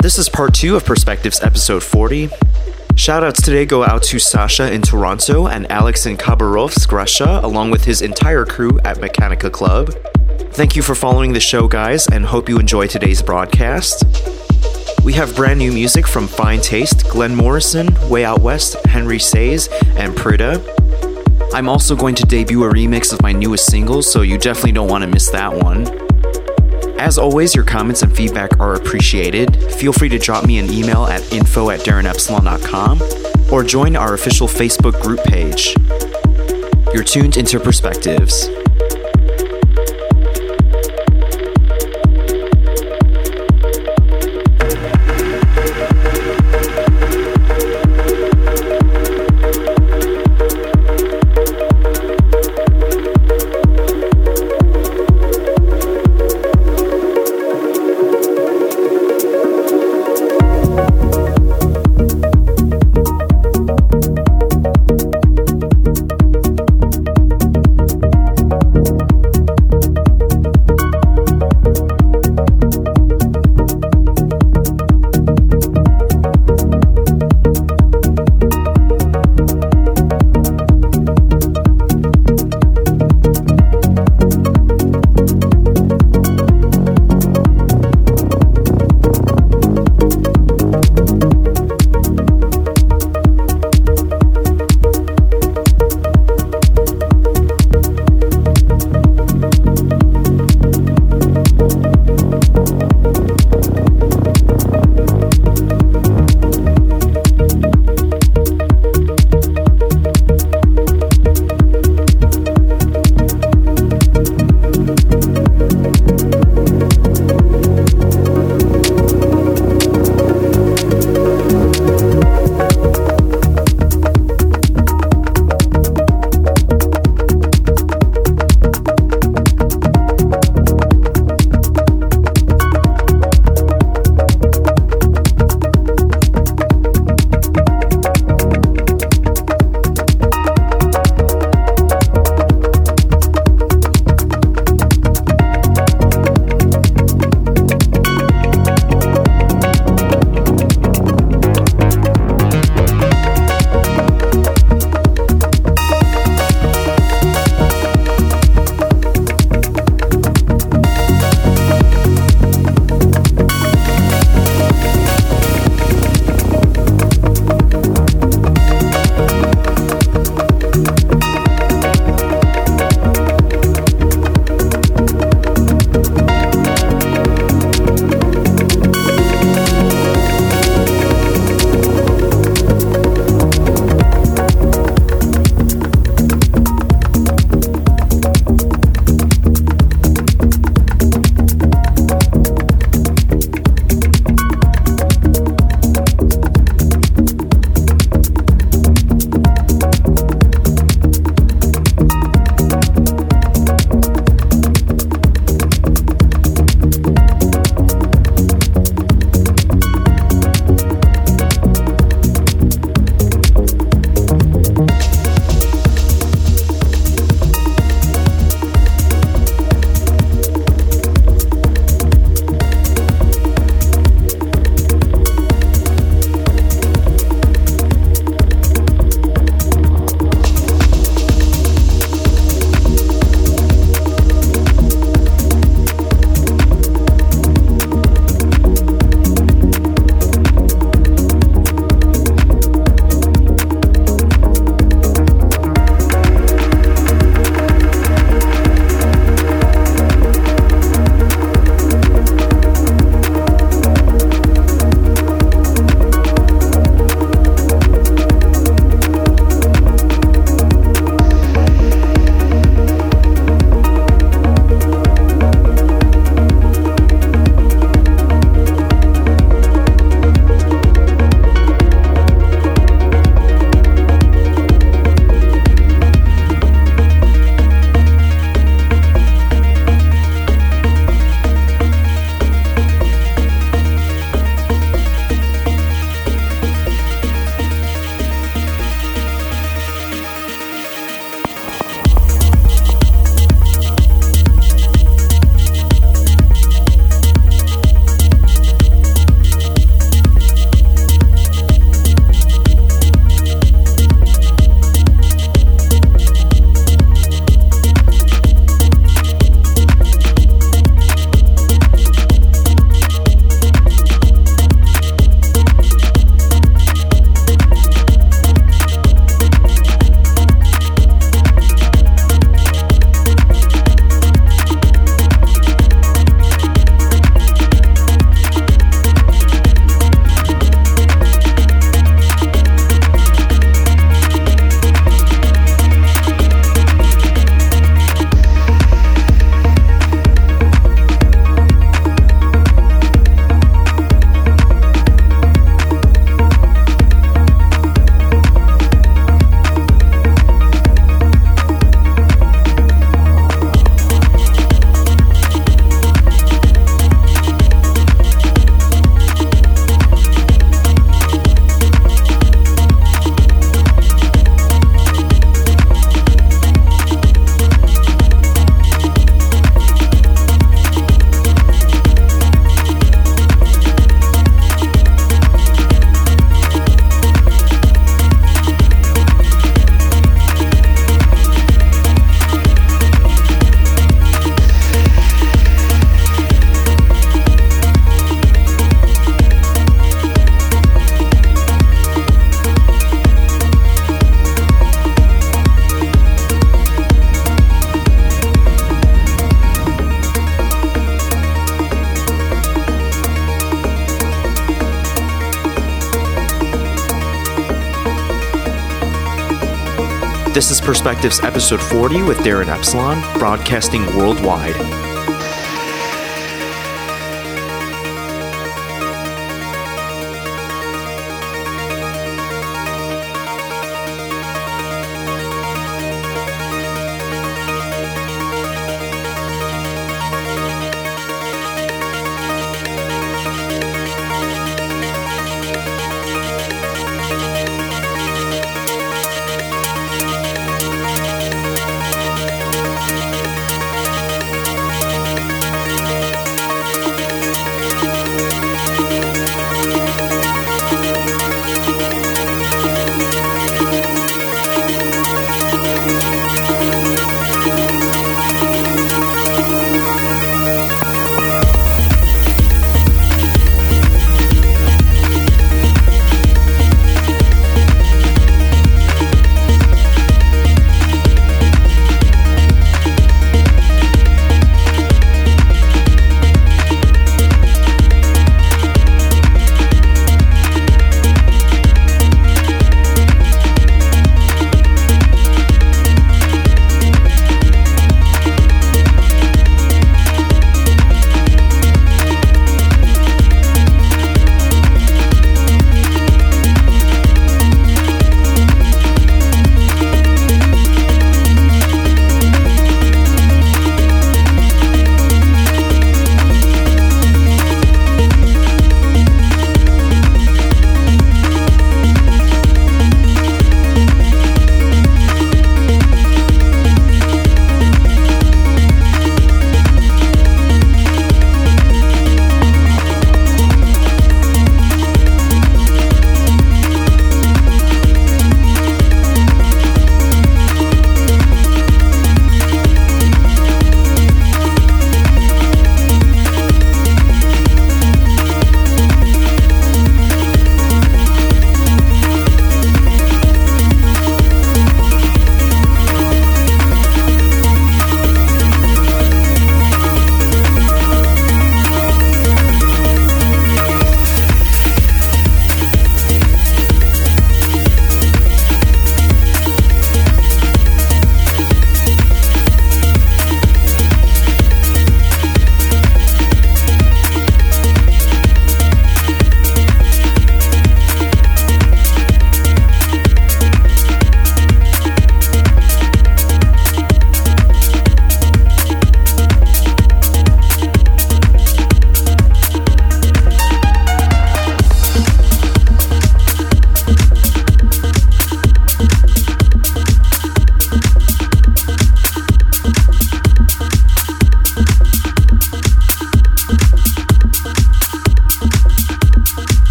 This is part two of Perspectives episode 40. Shoutouts today go out to Sasha in Toronto and Alex in Khabarovsk, Russia, along with his entire crew at Mechanica Club. Thank you for following the show, guys, and hope you enjoy today's broadcast. We have brand new music from Fine Taste, Glenn Morrison, Way Out West, Henry Saiz, and Prida. I'm also going to debut a remix of my newest single, so you definitely don't want to miss that one. As always, your comments and feedback are appreciated. Feel free to drop me an email at info at darrenepsilon.com or join our official Facebook group page. You're tuned into Perspectives. This is Perspectives episode 40 with Darren Epsilon, broadcasting worldwide.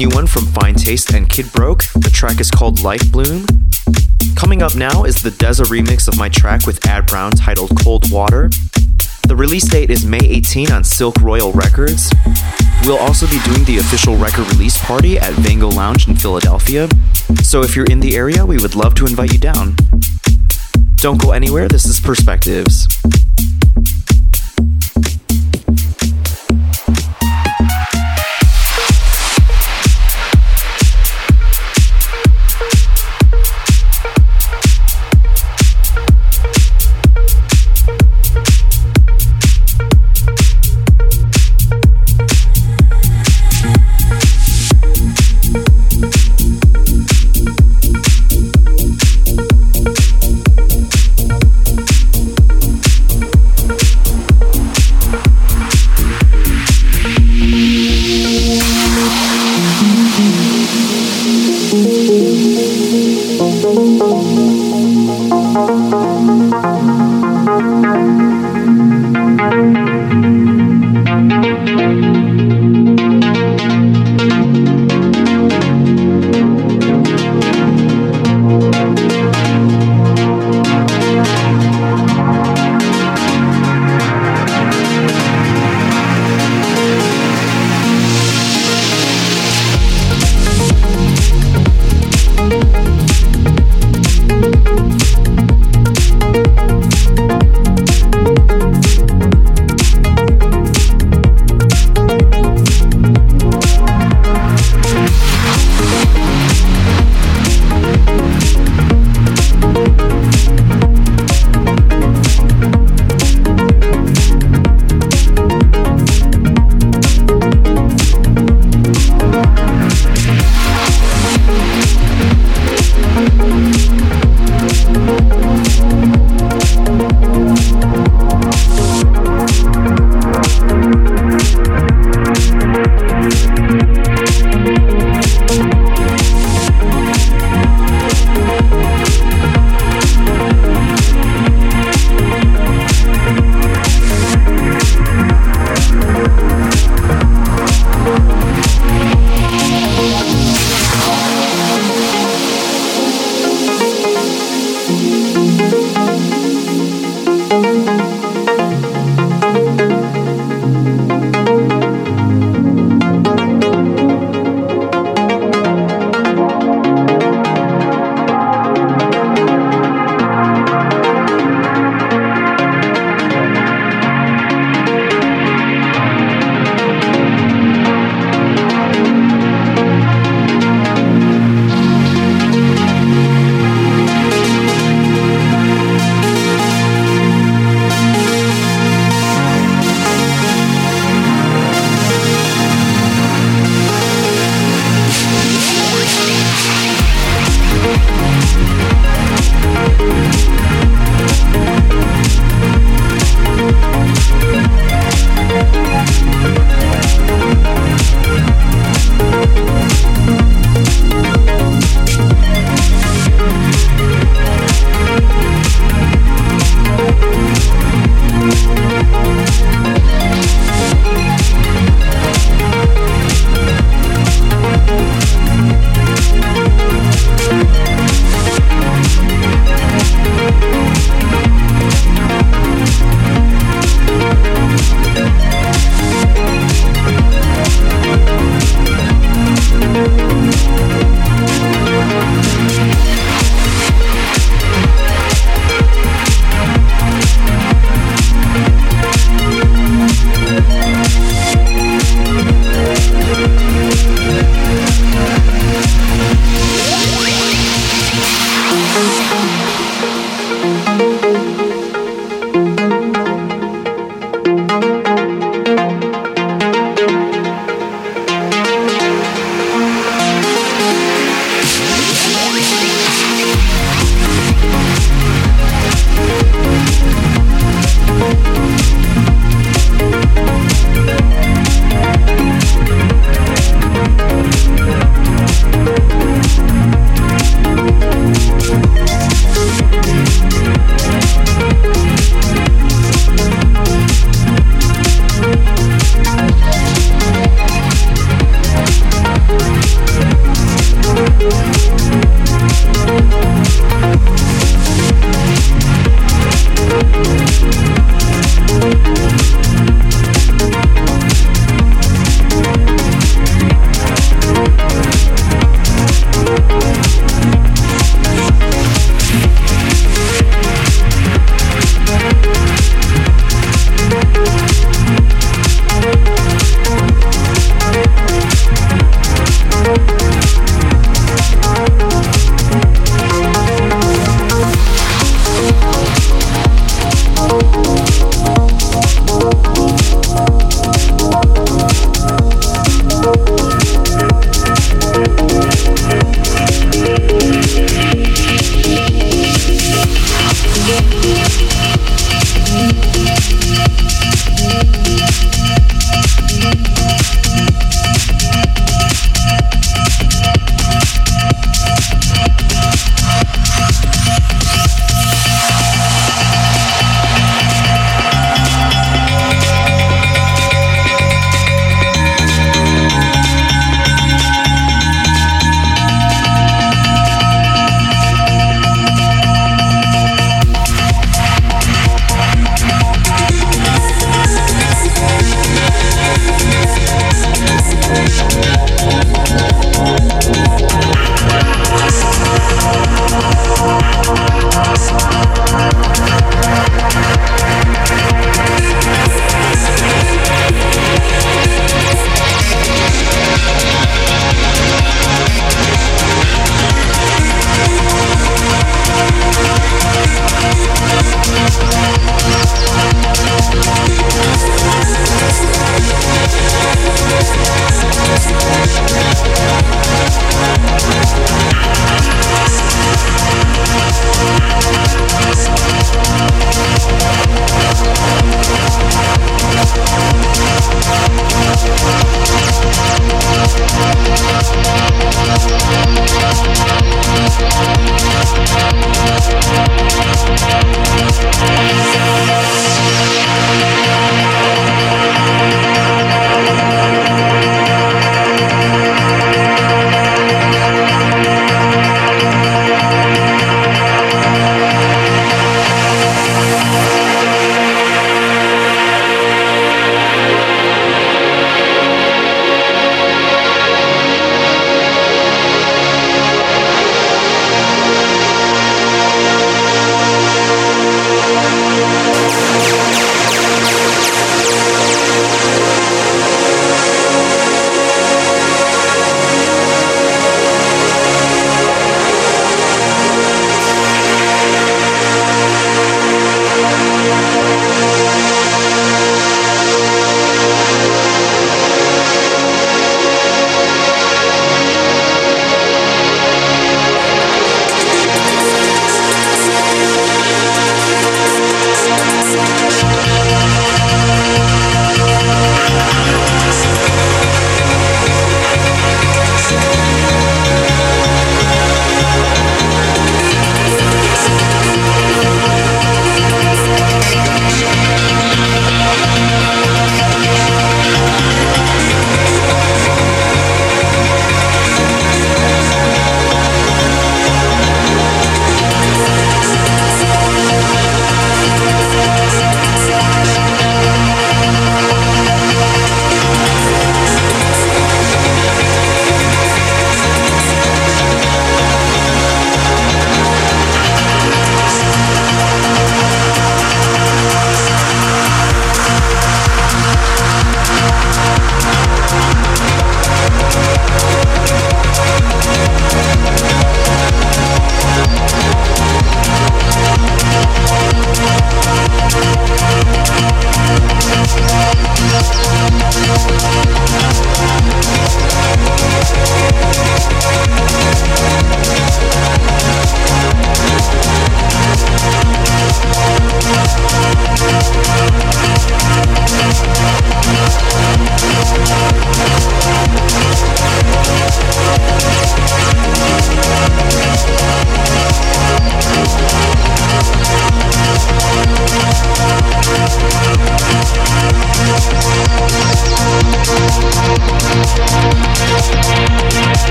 New one from Fine Taste and Kid Broke. The track is called Life Bloom. Coming up now is the Deza remix of my track with Ad Brown titled Cold Water. The release date is May 18 on Silk Royal Records. We'll also be doing the official record release party at Vango Lounge in Philadelphia. So if you're in the area, we would love to invite you down. Don't go anywhere, this is Perspectives.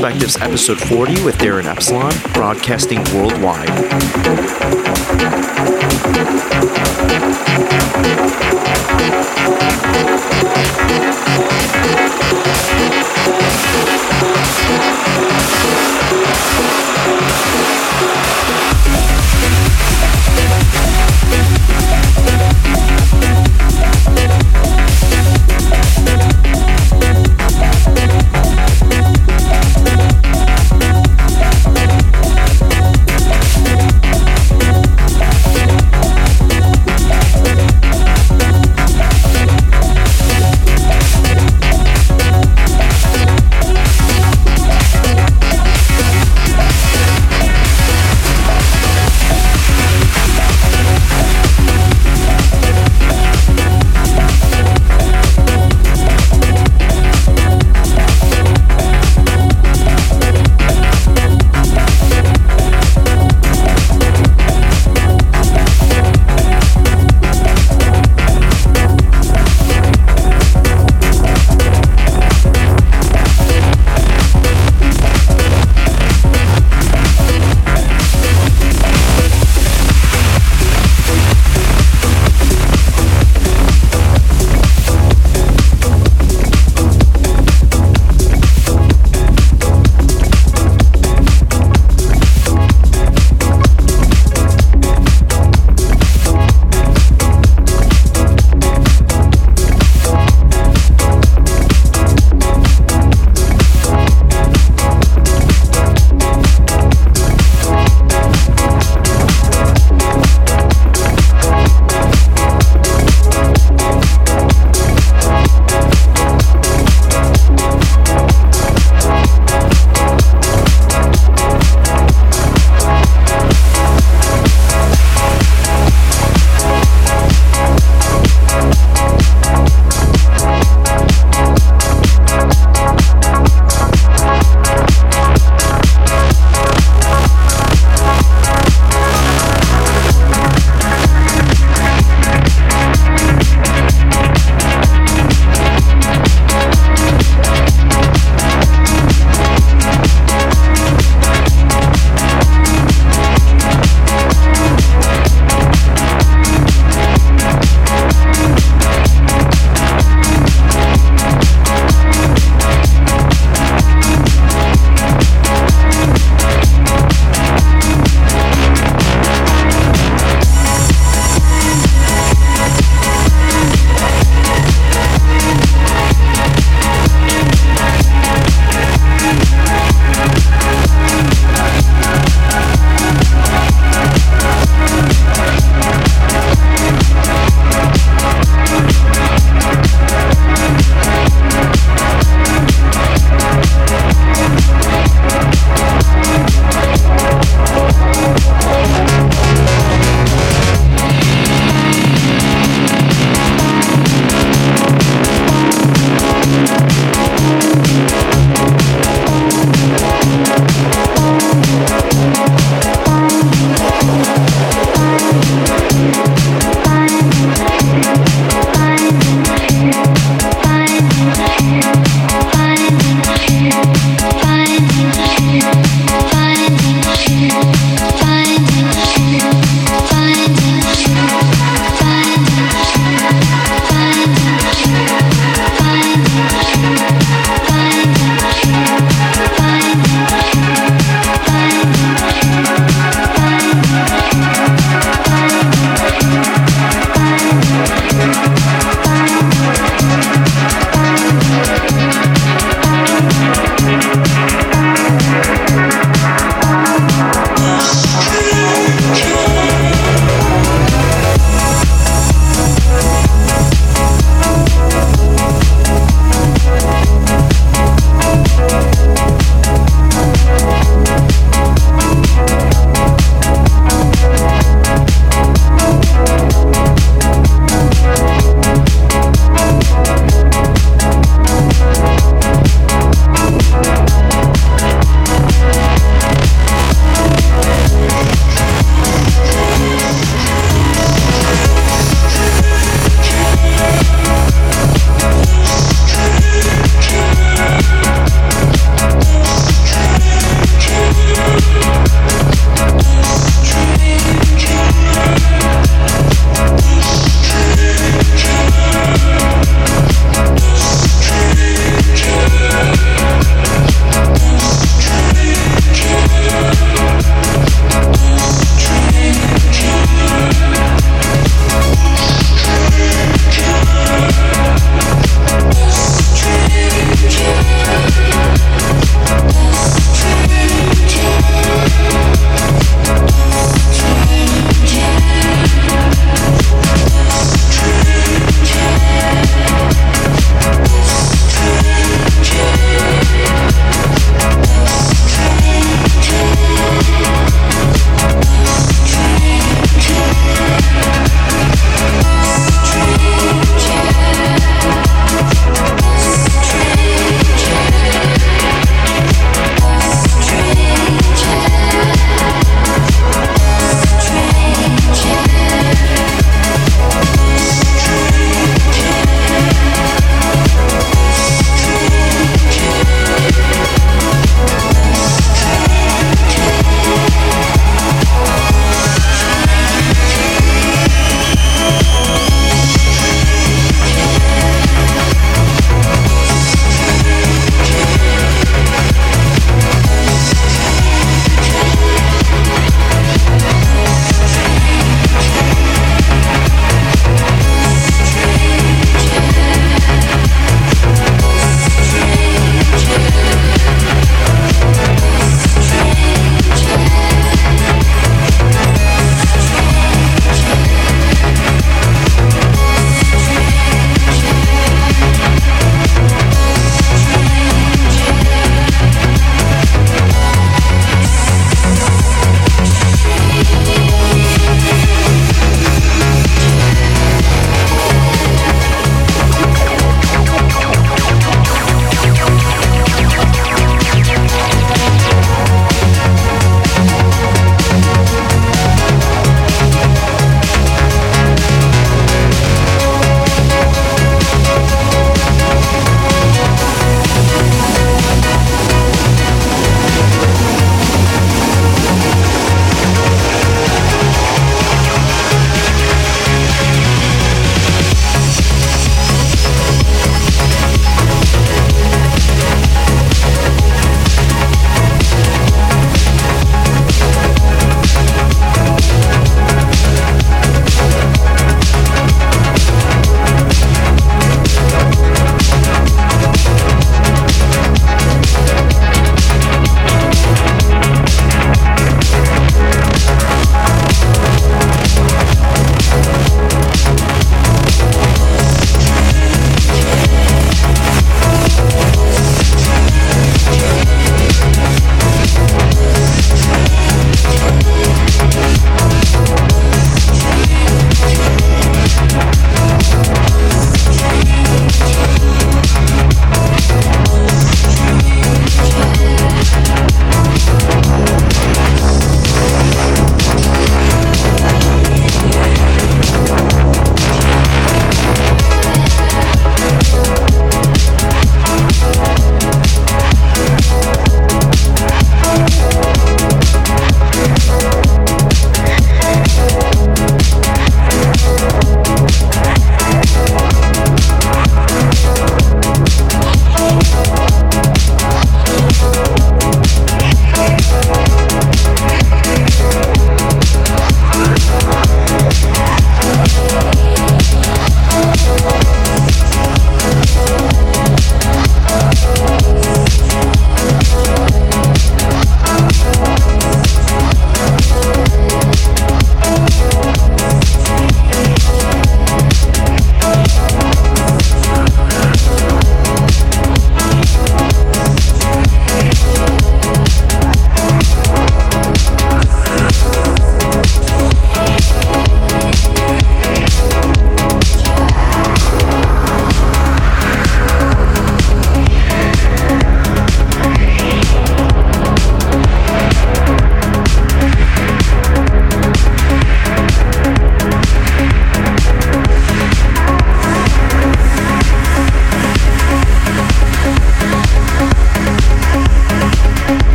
Perspectives, episode 40 with Darren Epsilon, broadcasting worldwide.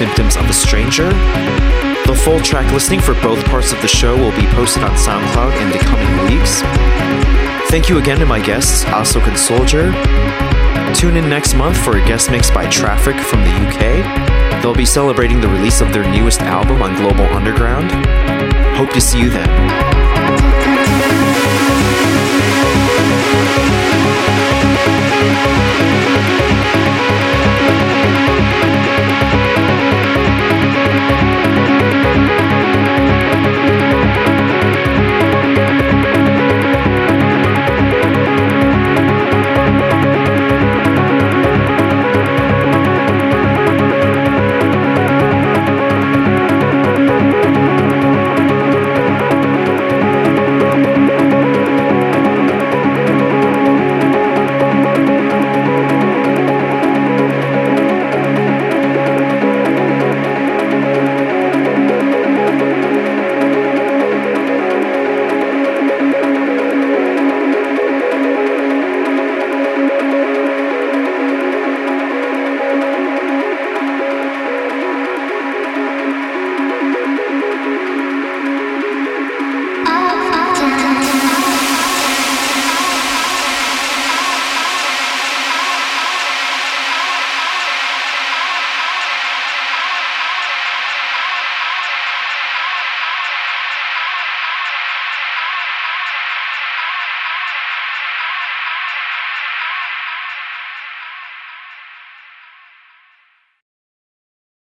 Symptoms of a Stranger. The full track listing for both parts of the show will be posted on SoundCloud in the coming weeks. Thank you again to my guests, Asok and Soldier. Tune in next month for a guest mix by Traffic from the UK. They'll be celebrating the release of their newest album on Global Underground. Hope to see you then.